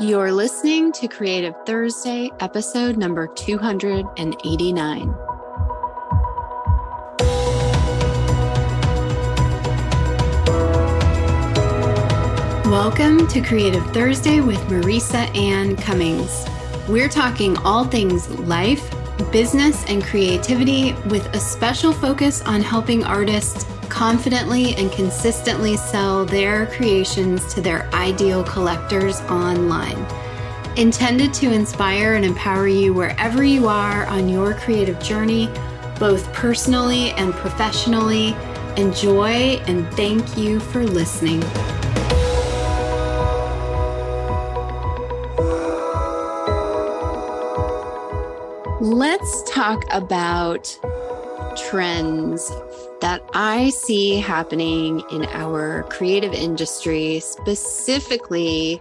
You're listening to Creative Thursday, episode number 289. Welcome to Creative Thursday with Marisa Anne Cummings. We're talking all things life, business, and creativity with a special focus on helping artists confidently and consistently sell their creations to their ideal collectors online. Intended to inspire and empower you wherever you are on your creative journey, both personally and professionally. Enjoy and thank you for listening. Let's talk about trends that I see happening in our creative industry, specifically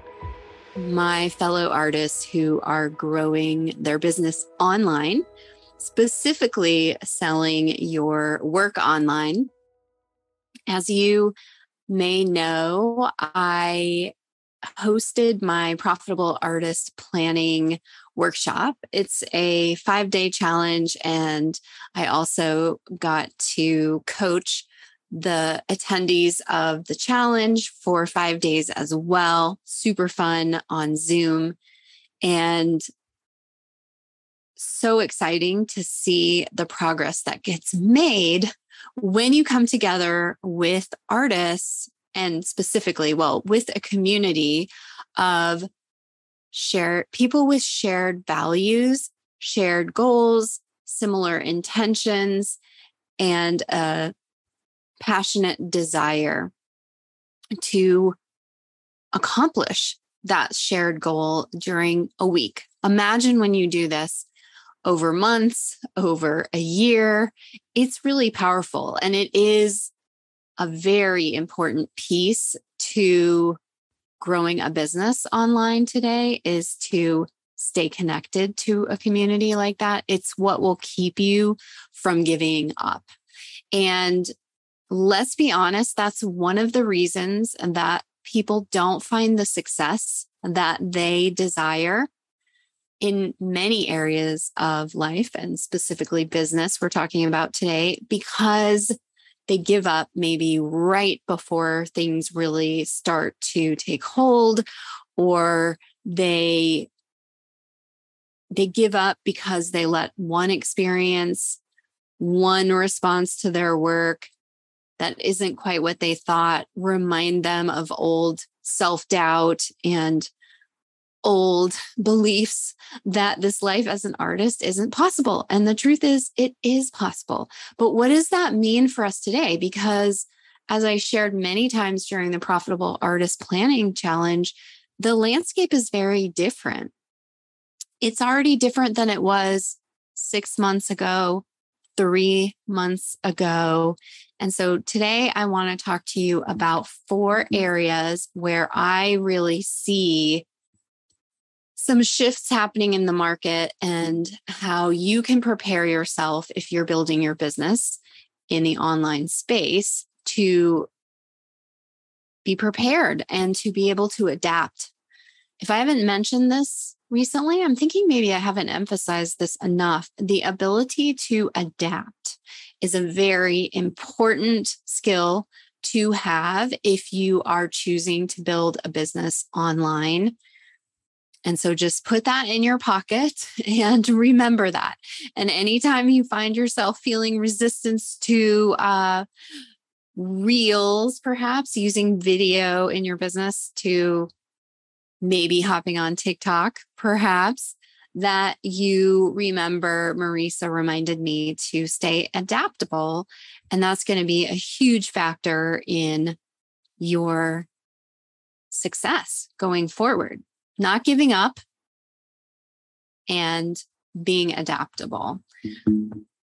my fellow artists who are growing their business online, specifically selling your work online. As you may know, I hosted my profitable artist planning workshop. It's a five day challenge, and I also got to coach the attendees of the challenge for five days as well. Super fun on Zoom. And so exciting to see the progress that gets made when you come together with artists and specifically, well, with a community of share people with shared values, shared goals, similar intentions, and a passionate desire to accomplish that shared goal during a week. Imagine when you do this over months, over a year. It's really powerful and it is a very important piece to growing a business online today is to stay connected to a community like that. It's what will keep you from giving up. And let's be honest, that's one of the reasons that people don't find the success that they desire in many areas of life and specifically business we're talking about today because they give up maybe right before things really start to take hold or they they give up because they let one experience one response to their work that isn't quite what they thought remind them of old self-doubt and old beliefs that this life as an artist isn't possible. And the truth is, it is possible. But what does that mean for us today? Because as I shared many times during the Profitable Artist Planning Challenge, the landscape is very different. It's already different than it was six months ago, three months ago. And so today I want to talk to you about four mm-hmm. areas where I really see some shifts happening in the market and how you can prepare yourself if you're building your business in the online space to be prepared and to be able to adapt. If I haven't mentioned this recently, I'm thinking maybe I haven't emphasized this enough. The ability to adapt is a very important skill to have if you are choosing to build a business online and so just put that in your pocket and remember that. And anytime you find yourself feeling resistance to uh, reels, perhaps using video in your business to maybe hopping on TikTok, perhaps that you remember Marisa reminded me to stay adaptable. And that's going to be a huge factor in your success going forward not giving up and being adaptable.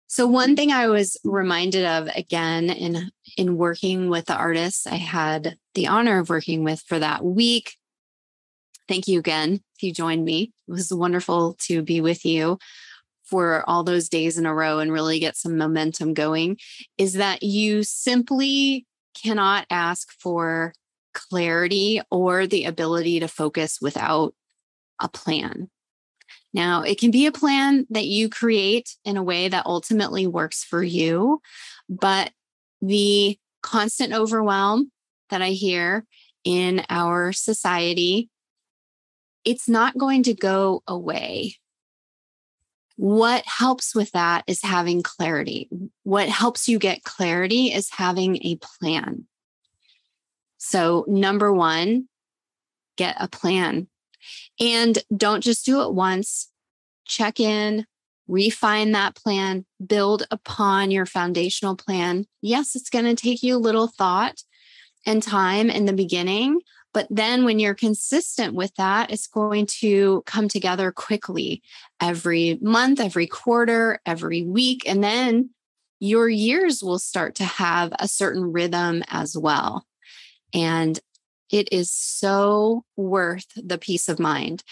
So one thing I was reminded of again in in working with the artists I had the honor of working with for that week. Thank you again if you joined me. It was wonderful to be with you for all those days in a row and really get some momentum going is that you simply cannot ask for clarity or the ability to focus without a plan. Now, it can be a plan that you create in a way that ultimately works for you, but the constant overwhelm that I hear in our society, it's not going to go away. What helps with that is having clarity. What helps you get clarity is having a plan. So, number one, get a plan. And don't just do it once, check in, refine that plan, build upon your foundational plan. Yes, it's going to take you a little thought and time in the beginning, but then when you're consistent with that, it's going to come together quickly every month, every quarter, every week. And then your years will start to have a certain rhythm as well. And it is so worth the peace of mind.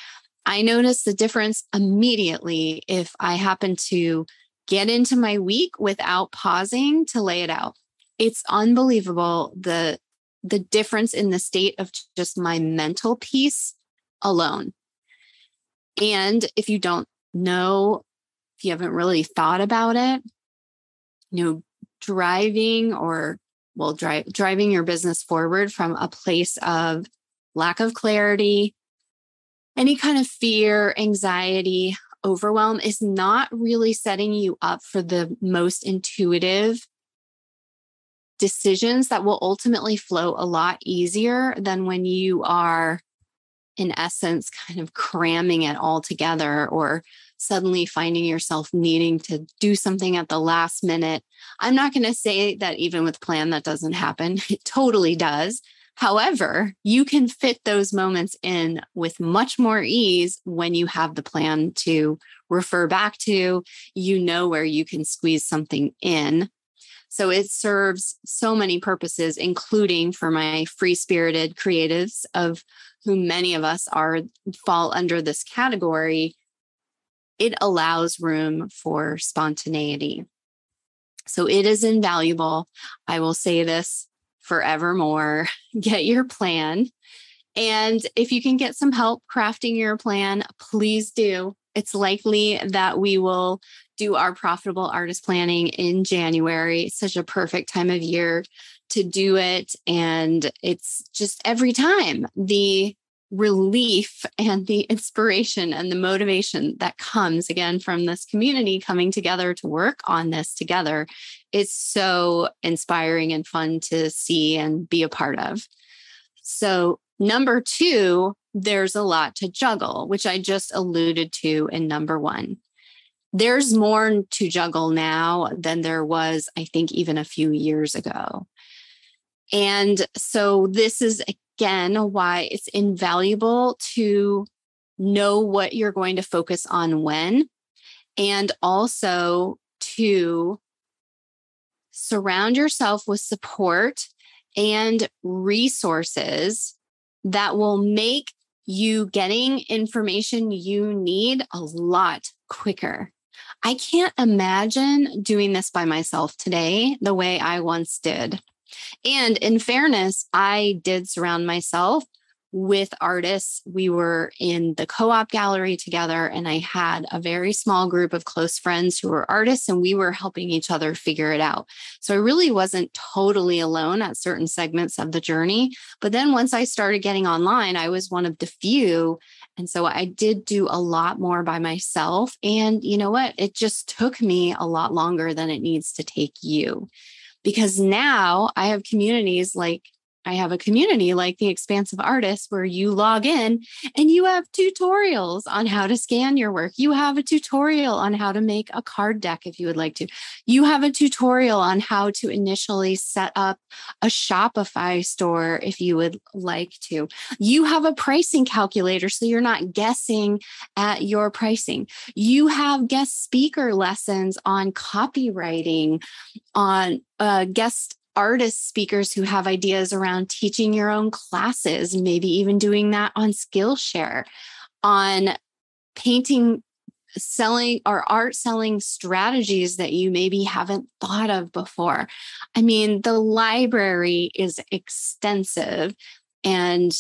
I notice the difference immediately if I happen to get into my week without pausing to lay it out. It's unbelievable the the difference in the state of just my mental peace alone. And if you don't know, if you haven't really thought about it, you know, driving or well, drive, driving your business forward from a place of lack of clarity, any kind of fear, anxiety, overwhelm is not really setting you up for the most intuitive decisions that will ultimately flow a lot easier than when you are, in essence, kind of cramming it all together or suddenly finding yourself needing to do something at the last minute. I'm not going to say that even with plan that doesn't happen. It totally does. However, you can fit those moments in with much more ease when you have the plan to refer back to. You know where you can squeeze something in. So it serves so many purposes, including for my free spirited creatives, of whom many of us are fall under this category it allows room for spontaneity. So it is invaluable. I will say this forevermore get your plan. And if you can get some help crafting your plan, please do. It's likely that we will do our profitable artist planning in January. It's such a perfect time of year to do it. And it's just every time the relief and the inspiration and the motivation that comes again from this community coming together to work on this together is so inspiring and fun to see and be a part of. So, number two, there's a lot to juggle, which I just alluded to in number one. There's more to juggle now than there was, I think, even a few years ago. And so, this is again why it's invaluable to know what you're going to focus on when, and also to surround yourself with support and resources that will make you getting information you need a lot quicker. I can't imagine doing this by myself today the way I once did. And in fairness, I did surround myself with artists. We were in the co op gallery together, and I had a very small group of close friends who were artists, and we were helping each other figure it out. So I really wasn't totally alone at certain segments of the journey. But then once I started getting online, I was one of the few. And so I did do a lot more by myself. And you know what? It just took me a lot longer than it needs to take you because now I have communities like I have a community like the Expansive Artists where you log in and you have tutorials on how to scan your work. You have a tutorial on how to make a card deck if you would like to. You have a tutorial on how to initially set up a Shopify store if you would like to. You have a pricing calculator so you're not guessing at your pricing. You have guest speaker lessons on copywriting, on uh, guest artist speakers who have ideas around teaching your own classes, maybe even doing that on Skillshare, on painting, selling, or art selling strategies that you maybe haven't thought of before. I mean, the library is extensive and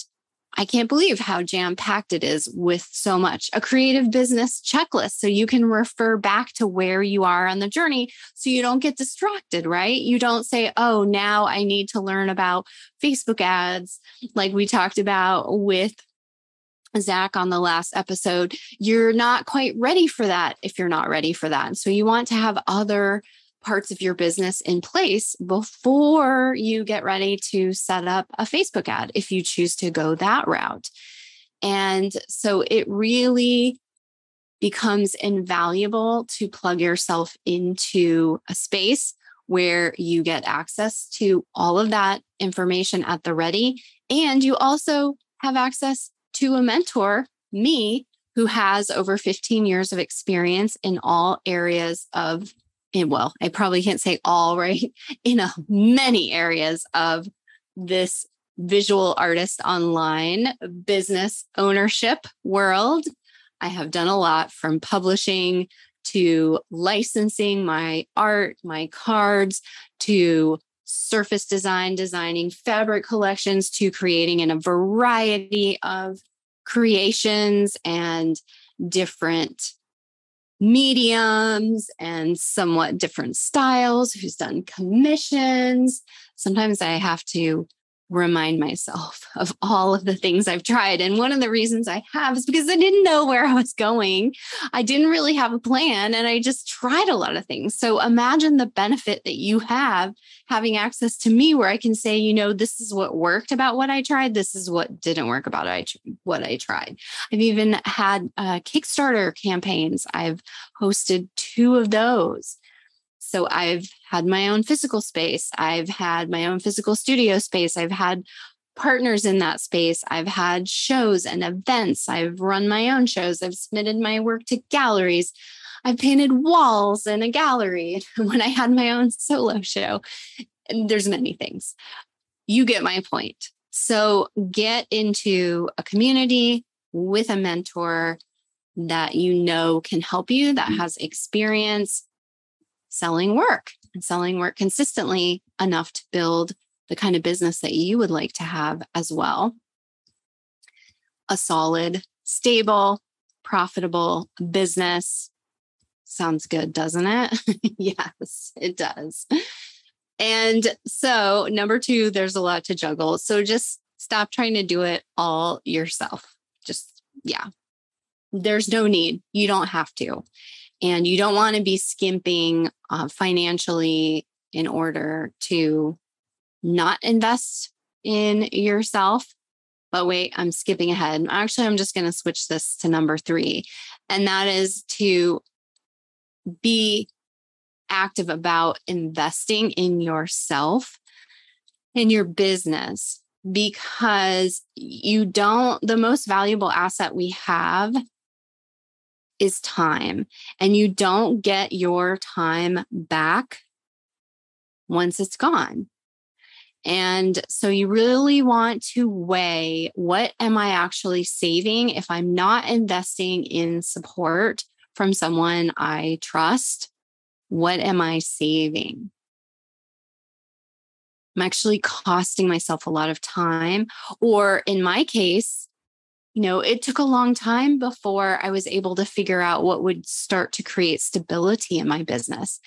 I can't believe how jam packed it is with so much. A creative business checklist. So you can refer back to where you are on the journey so you don't get distracted, right? You don't say, oh, now I need to learn about Facebook ads, like we talked about with Zach on the last episode. You're not quite ready for that if you're not ready for that. So you want to have other parts of your business in place before you get ready to set up a Facebook ad if you choose to go that route. And so it really becomes invaluable to plug yourself into a space where you get access to all of that information at the ready. And you also have access to a mentor, me, who has over 15 years of experience in all areas of in, well, I probably can't say all, right? In many areas of this visual artist online business ownership world. I have done a lot from publishing to licensing my art, my cards, to surface design, designing fabric collections, to creating in a variety of creations and different mediums and somewhat different styles, who's done commissions. Sometimes I have to remind myself of all of the things I've tried. And one of the reasons I have is because I didn't know where I was going. I didn't really have a plan and I just tried a lot of things. So imagine the benefit that you have having access to me where I can say, you know, this is what worked about what I tried. This is what didn't work about what I tried. I've even had uh, Kickstarter campaigns. I've hosted two of those. So I've had my own physical space. I've had my own physical studio space. I've had partners in that space. I've had shows and events. I've run my own shows. I've submitted my work to galleries. I've painted walls in a gallery when I had my own solo show. And there's many things. You get my point. So get into a community with a mentor that you know can help you, that mm. has experience, selling work and selling work consistently enough to build the kind of business that you would like to have as well. A solid, stable, profitable business. Sounds good, doesn't it? yes, it does. And so, number two, there's a lot to juggle. So just stop trying to do it all yourself. Just, yeah, there's no need. You don't have to and you don't want to be skimping uh, financially in order to not invest in yourself. But wait, I'm skipping ahead. Actually, I'm just going to switch this to number three, and that is to be active about investing in yourself in your business because you don't the most valuable asset we have is time. And you don't get your time back once it's gone. And so you really want to weigh what am I actually saving if I'm not investing in support from someone I trust? What am I saving? I'm actually costing myself a lot of time. Or in my case, you know, it took a long time before I was able to figure out what would start to create stability in my business.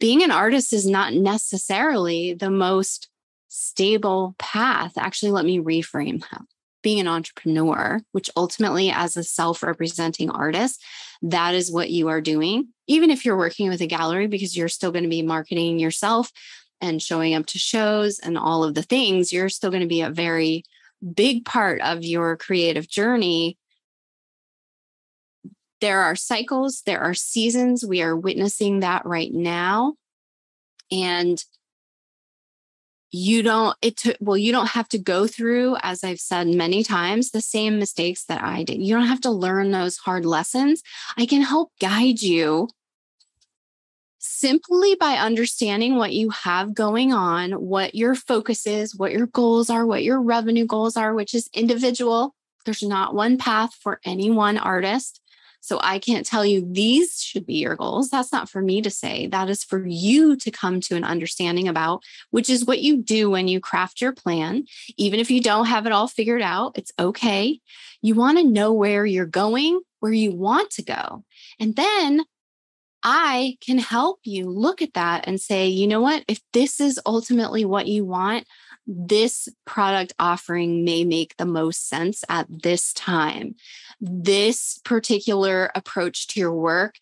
Being an artist is not necessarily the most stable path. Actually, let me reframe that. Being an entrepreneur, which ultimately, as a self representing artist, that is what you are doing. Even if you're working with a gallery, because you're still going to be marketing yourself and showing up to shows and all of the things, you're still going to be a very big part of your creative journey, there are cycles, there are seasons. We are witnessing that right now. And you don't it took well you don't have to go through as i've said many times the same mistakes that i did you don't have to learn those hard lessons i can help guide you simply by understanding what you have going on, what your focus is, what your goals are, what your revenue goals are, which is individual. There's not one path for any one artist. So I can't tell you these should be your goals. That's not for me to say. That is for you to come to an understanding about, which is what you do when you craft your plan. Even if you don't have it all figured out, it's okay. You want to know where you're going, where you want to go. And then I can help you look at that and say, you know what? If this is ultimately what you want, this product offering may make the most sense at this time. This particular approach to your work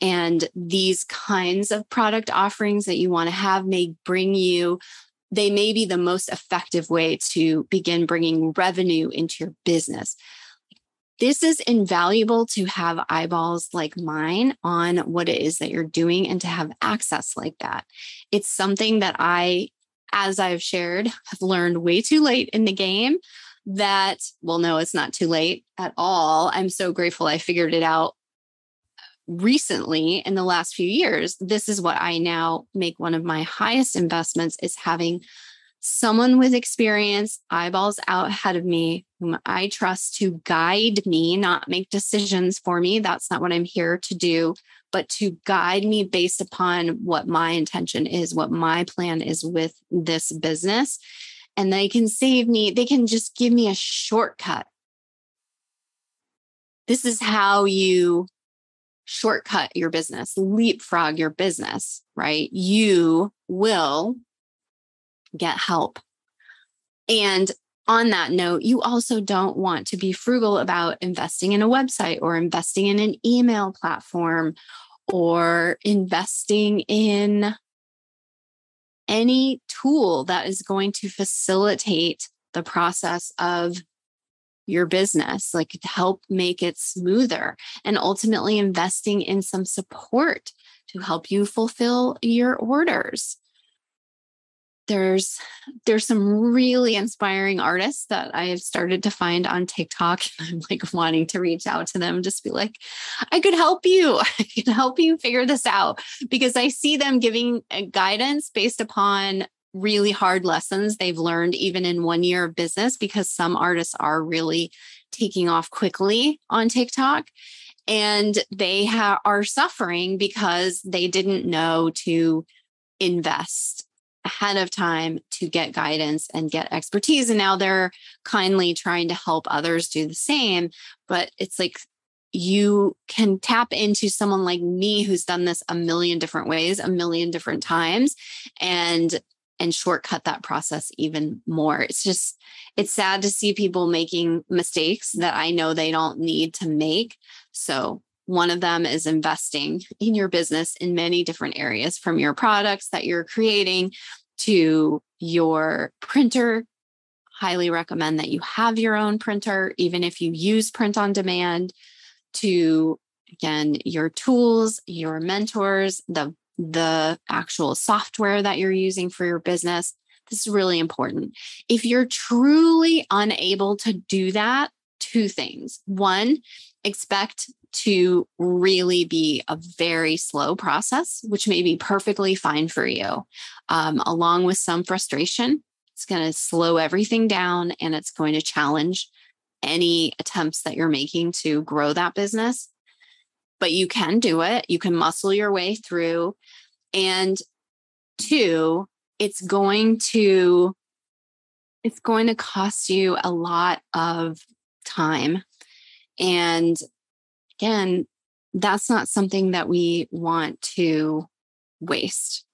and these kinds of product offerings that you want to have may bring you they may be the most effective way to begin bringing revenue into your business this is invaluable to have eyeballs like mine on what it is that you're doing and to have access like that. It's something that I, as I've shared, have learned way too late in the game. That, well, no, it's not too late at all. I'm so grateful I figured it out recently in the last few years. This is what I now make one of my highest investments is having someone with experience, eyeballs out ahead of me, whom I trust to guide me, not make decisions for me. That's not what I'm here to do, but to guide me based upon what my intention is, what my plan is with this business. And they can save me, they can just give me a shortcut. This is how you shortcut your business, leapfrog your business, right? You will get help. And on that note, you also don't want to be frugal about investing in a website or investing in an email platform or investing in any tool that is going to facilitate the process of your business, like help make it smoother, and ultimately investing in some support to help you fulfill your orders there's there's some really inspiring artists that I have started to find on TikTok. I'm like wanting to reach out to them, just be like, I could help you. I can help you figure this out because I see them giving uh, guidance based upon really hard lessons they've learned even in one year of business because some artists are really taking off quickly on TikTok and they ha- are suffering because they didn't know to invest ahead of time to get guidance and get expertise. And now they're kindly trying to help others do the same. But it's like you can tap into someone like me who's done this a million different ways, a million different times, and and shortcut that process even more. It's just, it's sad to see people making mistakes that I know they don't need to make. So one of them is investing in your business in many different areas from your products that you're creating to your printer. Highly recommend that you have your own printer, even if you use print on demand, to again, your tools, your mentors, the the actual software that you're using for your business. This is really important. If you're truly unable to do that, two things. One, expect to really be a very slow process, which may be perfectly fine for you, um, along with some frustration. It's going to slow everything down and it's going to challenge any attempts that you're making to grow that business. But you can do it, you can muscle your way through. And two, it's going to it's going to cost you a lot of time and again, that's not something that we want to waste.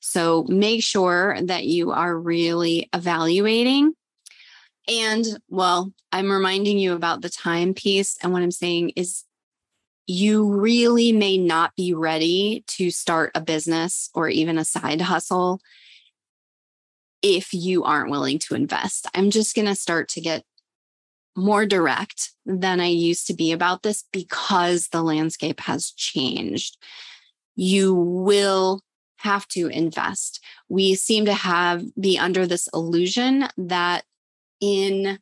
So make sure that you are really evaluating. And well, I'm reminding you about the time piece. And what I'm saying is, you really may not be ready to start a business or even a side hustle if you aren't willing to invest. I'm just going to start to get more direct than I used to be about this because the landscape has changed. You will have to invest. We seem to have be under this illusion that in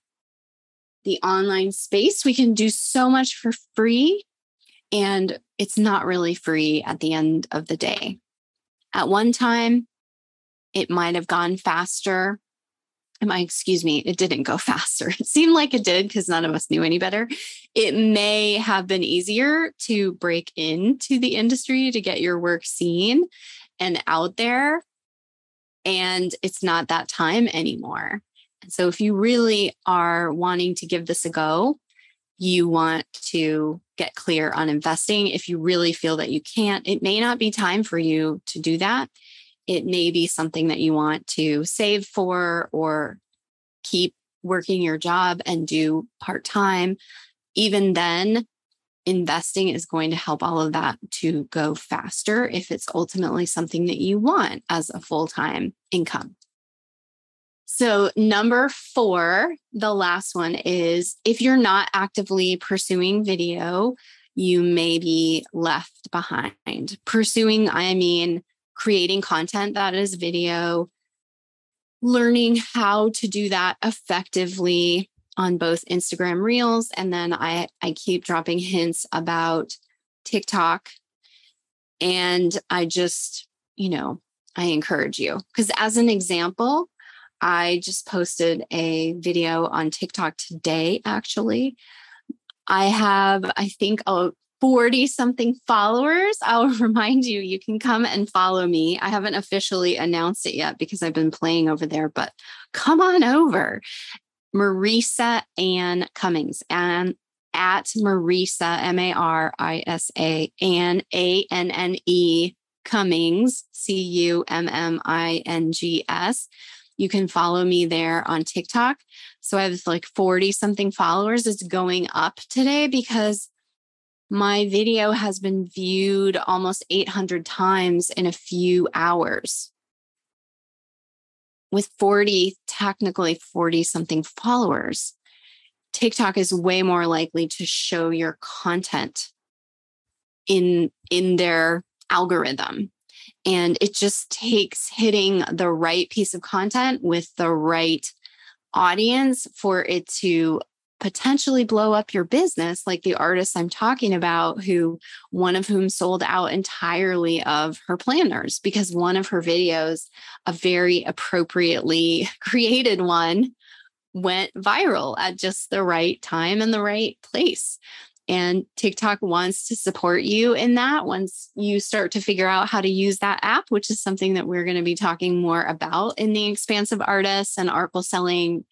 the online space we can do so much for free and it's not really free at the end of the day. At one time it might have gone faster my excuse me, it didn't go faster. It seemed like it did because none of us knew any better. It may have been easier to break into the industry to get your work seen and out there. And it's not that time anymore. And so, if you really are wanting to give this a go, you want to get clear on investing. If you really feel that you can't, it may not be time for you to do that. It may be something that you want to save for or keep working your job and do part time. Even then, investing is going to help all of that to go faster if it's ultimately something that you want as a full time income. So, number four, the last one is if you're not actively pursuing video, you may be left behind. Pursuing, I mean, creating content that is video, learning how to do that effectively on both Instagram Reels. And then I, I keep dropping hints about TikTok. And I just, you know, I encourage you because, as an example, I just posted a video on TikTok today, actually. I have, I think, a 40 something followers. I'll remind you, you can come and follow me. I haven't officially announced it yet because I've been playing over there, but come on over. Marisa Anne Cummings and at Marisa, M A R I S A, Anne, A N N E Cummings, C U M M I N G S. You can follow me there on TikTok. So I have like 40 something followers. It's going up today because my video has been viewed almost 800 times in a few hours. With 40, technically 40 something followers, TikTok is way more likely to show your content in in their algorithm and it just takes hitting the right piece of content with the right audience for it to potentially blow up your business like the artist I'm talking about who one of whom sold out entirely of her planners because one of her videos a very appropriately created one went viral at just the right time and the right place and TikTok wants to support you in that once you start to figure out how to use that app, which is something that we're going to be talking more about in the expansive artists and artful selling.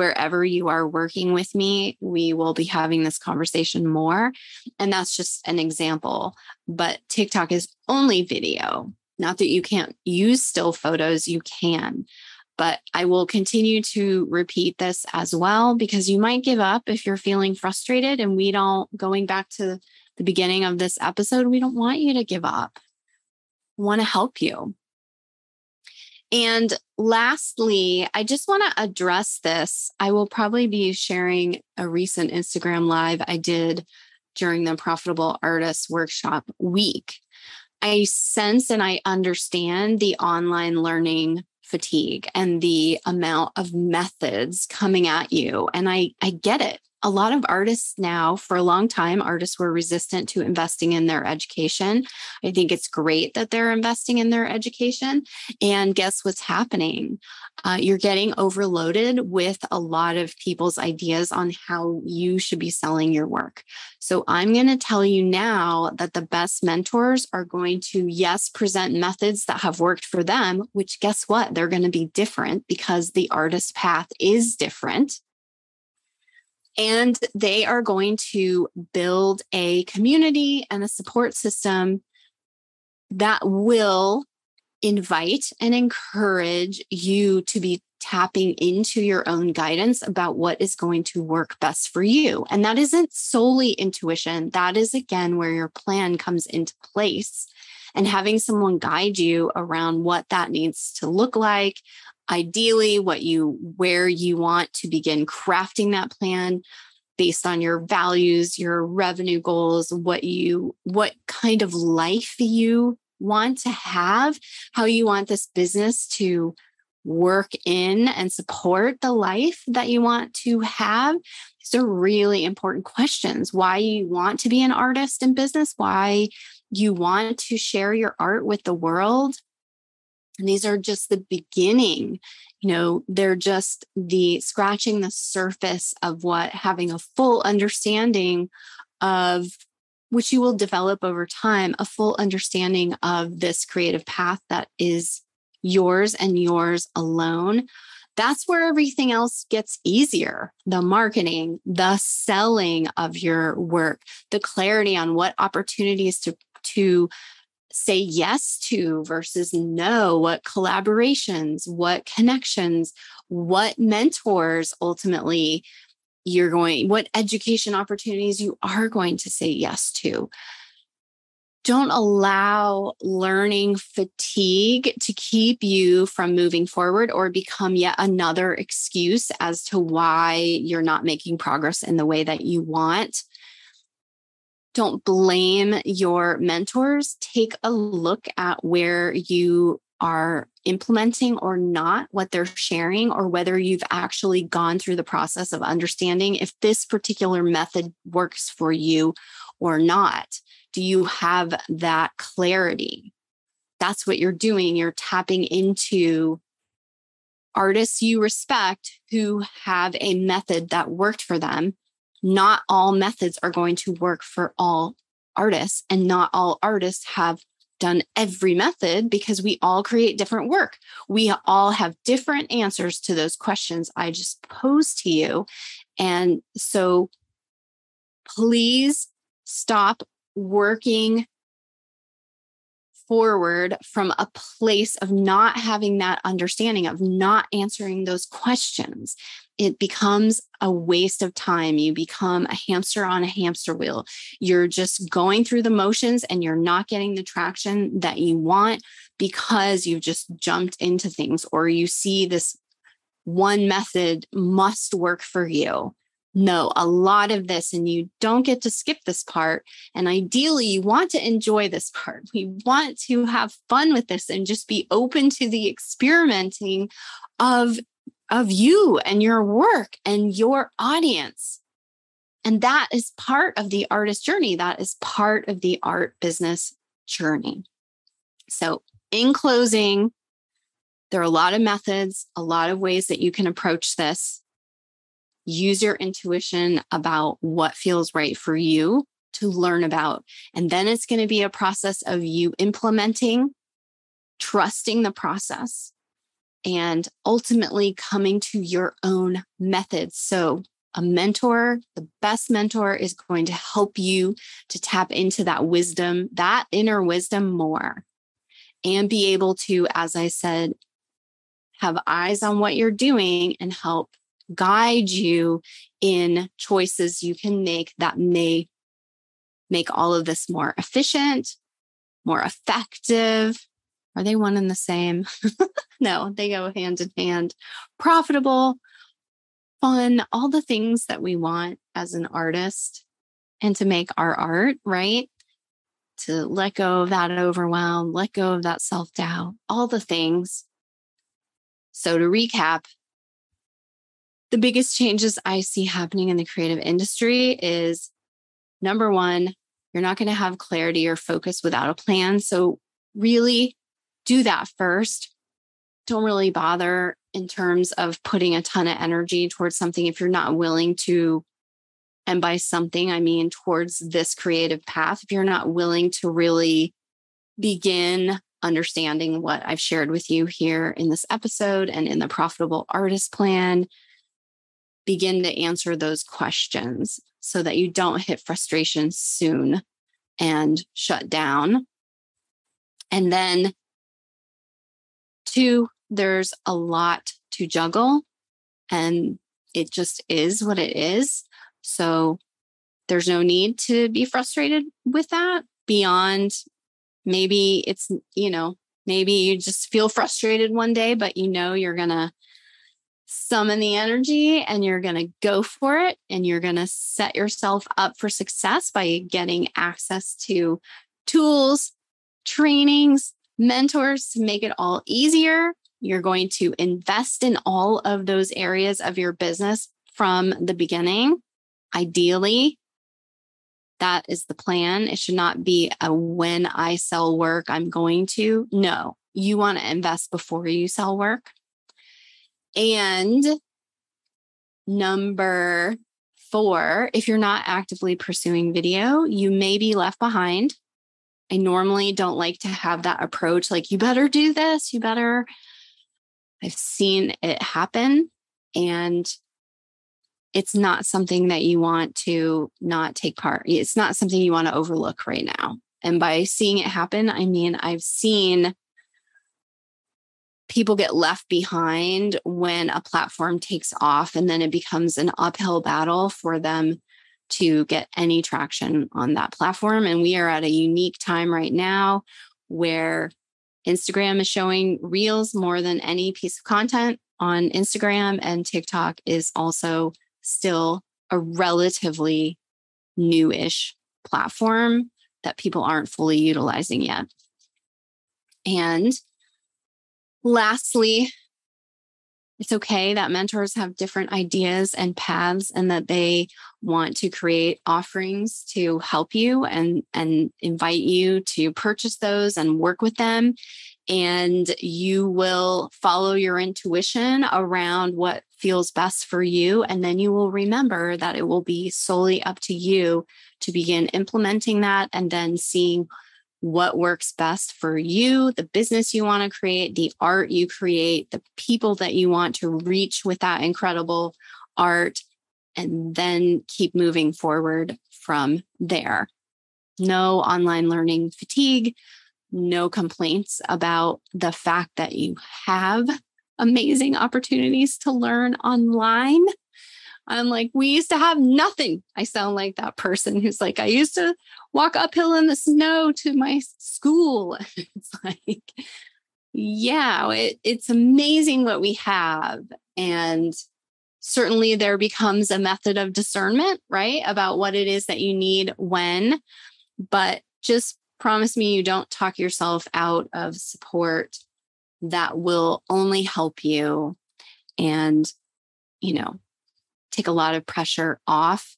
Wherever you are working with me, we will be having this conversation more. And that's just an example. But TikTok is only video. Not that you can't use still photos, you can. But I will continue to repeat this as well because you might give up if you're feeling frustrated. And we don't, going back to the beginning of this episode, we don't want you to give up. Want to help you. And lastly, I just want to address this. I will probably be sharing a recent Instagram live I did during the Profitable Artists Workshop week. I sense and I understand the online learning fatigue and the amount of methods coming at you. And I, I get it a lot of artists now, for a long time, artists were resistant to investing in their education. I think it's great that they're investing in their education. And guess what's happening? Uh, you're getting overloaded with a lot of people's ideas on how you should be selling your work. So I'm going to tell you now that the best mentors are going to, yes, present methods that have worked for them, which guess what? They're going to be different because the artist path is different. And they are going to build a community and a support system that will invite and encourage you to be tapping into your own guidance about what is going to work best for you. And that isn't solely intuition. That is, again, where your plan comes into place and having someone guide you around what that needs to look like, ideally what you where you want to begin crafting that plan based on your values your revenue goals what you what kind of life you want to have how you want this business to work in and support the life that you want to have. These are really important questions. Why you want to be an artist in business why you want to share your art with the world And these are just the beginning. You know, they're just the scratching the surface of what having a full understanding of which you will develop over time, a full understanding of this creative path that is yours and yours alone. That's where everything else gets easier the marketing, the selling of your work, the clarity on what opportunities to, to say yes to versus no, what collaborations, what connections, what mentors ultimately you're going, what education opportunities you are going to say yes to. Don't allow learning fatigue to keep you from moving forward or become yet another excuse as to why you're not making progress in the way that you want don't blame your mentors. Take a look at where you are implementing or not what they're sharing, or whether you've actually gone through the process of understanding if this particular method works for you or not. Do you have that clarity? That's what you're doing. You're tapping into artists you respect who have a method that worked for them not all methods are going to work for all artists, and not all artists have done every method because we all create different work. We all have different answers to those questions I just posed to you. And so please stop working forward from a place of not having that understanding, of not answering those questions it becomes a waste of time. You become a hamster on a hamster wheel. You're just going through the motions and you're not getting the traction that you want because you've just jumped into things or you see this one method must work for you. No, a lot of this, and you don't get to skip this part. And ideally, you want to enjoy this part. We want to have fun with this and just be open to the experimenting of of you and your work and your audience. And that is part of the artist journey. That is part of the art business journey. So, in closing, there are a lot of methods, a lot of ways that you can approach this. Use your intuition about what feels right for you to learn about. And then it's going to be a process of you implementing, trusting the process, and ultimately coming to your own methods. So, a mentor, the best mentor, is going to help you to tap into that wisdom, that inner wisdom more, and be able to, as I said, have eyes on what you're doing and help guide you in choices you can make that may make all of this more efficient, more effective, are they one and the same? no, they go hand in hand. Profitable, fun, all the things that we want as an artist and to make our art, right? To let go of that overwhelm, let go of that self doubt, all the things. So, to recap, the biggest changes I see happening in the creative industry is number one, you're not going to have clarity or focus without a plan. So, really do that first. Don't really bother in terms of putting a ton of energy towards something if you're not willing to. And by something, I mean towards this creative path. If you're not willing to really begin understanding what I've shared with you here in this episode and in the Profitable Artist Plan, begin to answer those questions so that you don't hit frustration soon and shut down. And then Two, there's a lot to juggle and it just is what it is. So there's no need to be frustrated with that beyond maybe it's, you know, maybe you just feel frustrated one day, but you know you're going to summon the energy and you're going to go for it and you're going to set yourself up for success by getting access to tools, trainings, mentors to make it all easier. You're going to invest in all of those areas of your business from the beginning. Ideally, that is the plan. It should not be a when I sell work, I'm going to. No, you want to invest before you sell work. And number four, if you're not actively pursuing video, you may be left behind. I normally don't like to have that approach like, you better do this, you better. I've seen it happen. And it's not something that you want to not take part. It's not something you want to overlook right now. And by seeing it happen, I mean, I've seen people get left behind when a platform takes off and then it becomes an uphill battle for them to get any traction on that platform. And we are at a unique time right now where Instagram is showing reels more than any piece of content on Instagram, and TikTok is also still a relatively newish platform that people aren't fully utilizing yet. And lastly, it's okay that mentors have different ideas and paths and that they want to create offerings to help you and and invite you to purchase those and work with them. And you will follow your intuition around what feels best for you and then you will remember that it will be solely up to you to begin implementing that and then seeing what works best for you, the business you want to create, the art you create, the people that you want to reach with that incredible art, and then keep moving forward from there. No online learning fatigue, no complaints about the fact that you have amazing opportunities to learn online. I'm like, we used to have nothing. I sound like that person who's like, I used to walk uphill in the snow to my school. it's like, yeah, it, it's amazing what we have. And certainly there becomes a method of discernment, right? About what it is that you need when. But just promise me you don't talk yourself out of support that will only help you and, you know, take a lot of pressure off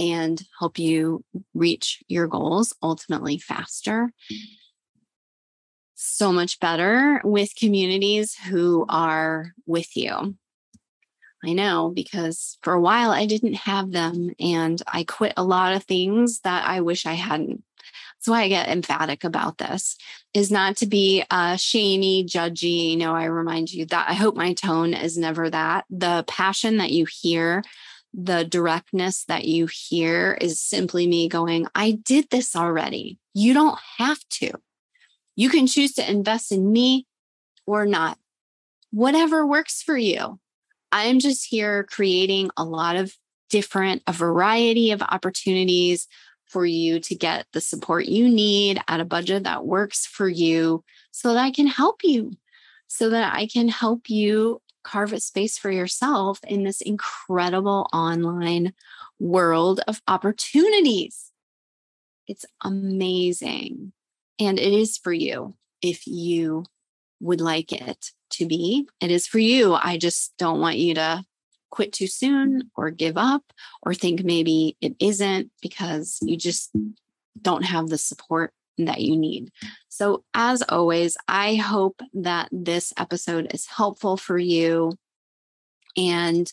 and help you reach your goals ultimately faster. So much better with communities who are with you. I know because for a while I didn't have them and I quit a lot of things that I wish I hadn't. That's why I get emphatic about this is not to be uh, shamey, judgy. You know, I remind you that I hope my tone is never that. The passion that you hear, the directness that you hear is simply me going, I did this already. You don't have to. You can choose to invest in me or not, whatever works for you. I'm just here creating a lot of different, a variety of opportunities for you to get the support you need at a budget that works for you so that I can help you, so that I can help you carve a space for yourself in this incredible online world of opportunities. It's amazing. And it is for you if you would like it to be. It is for you. I just don't want you to quit too soon or give up or think maybe it isn't because you just don't have the support that you need. So, as always, I hope that this episode is helpful for you. And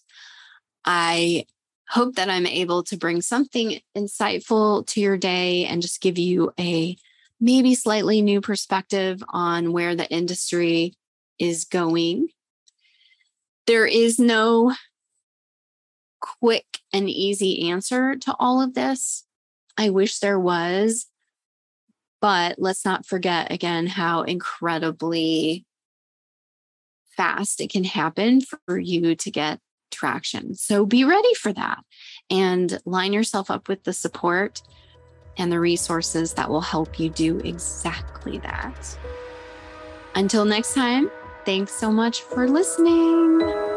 I hope that I'm able to bring something insightful to your day and just give you a maybe slightly new perspective on where the industry is going. There is no quick and easy answer to all of this. I wish there was. But let's not forget again how incredibly fast it can happen for you to get traction. So be ready for that and line yourself up with the support and the resources that will help you do exactly that. Until next time, thanks so much for listening.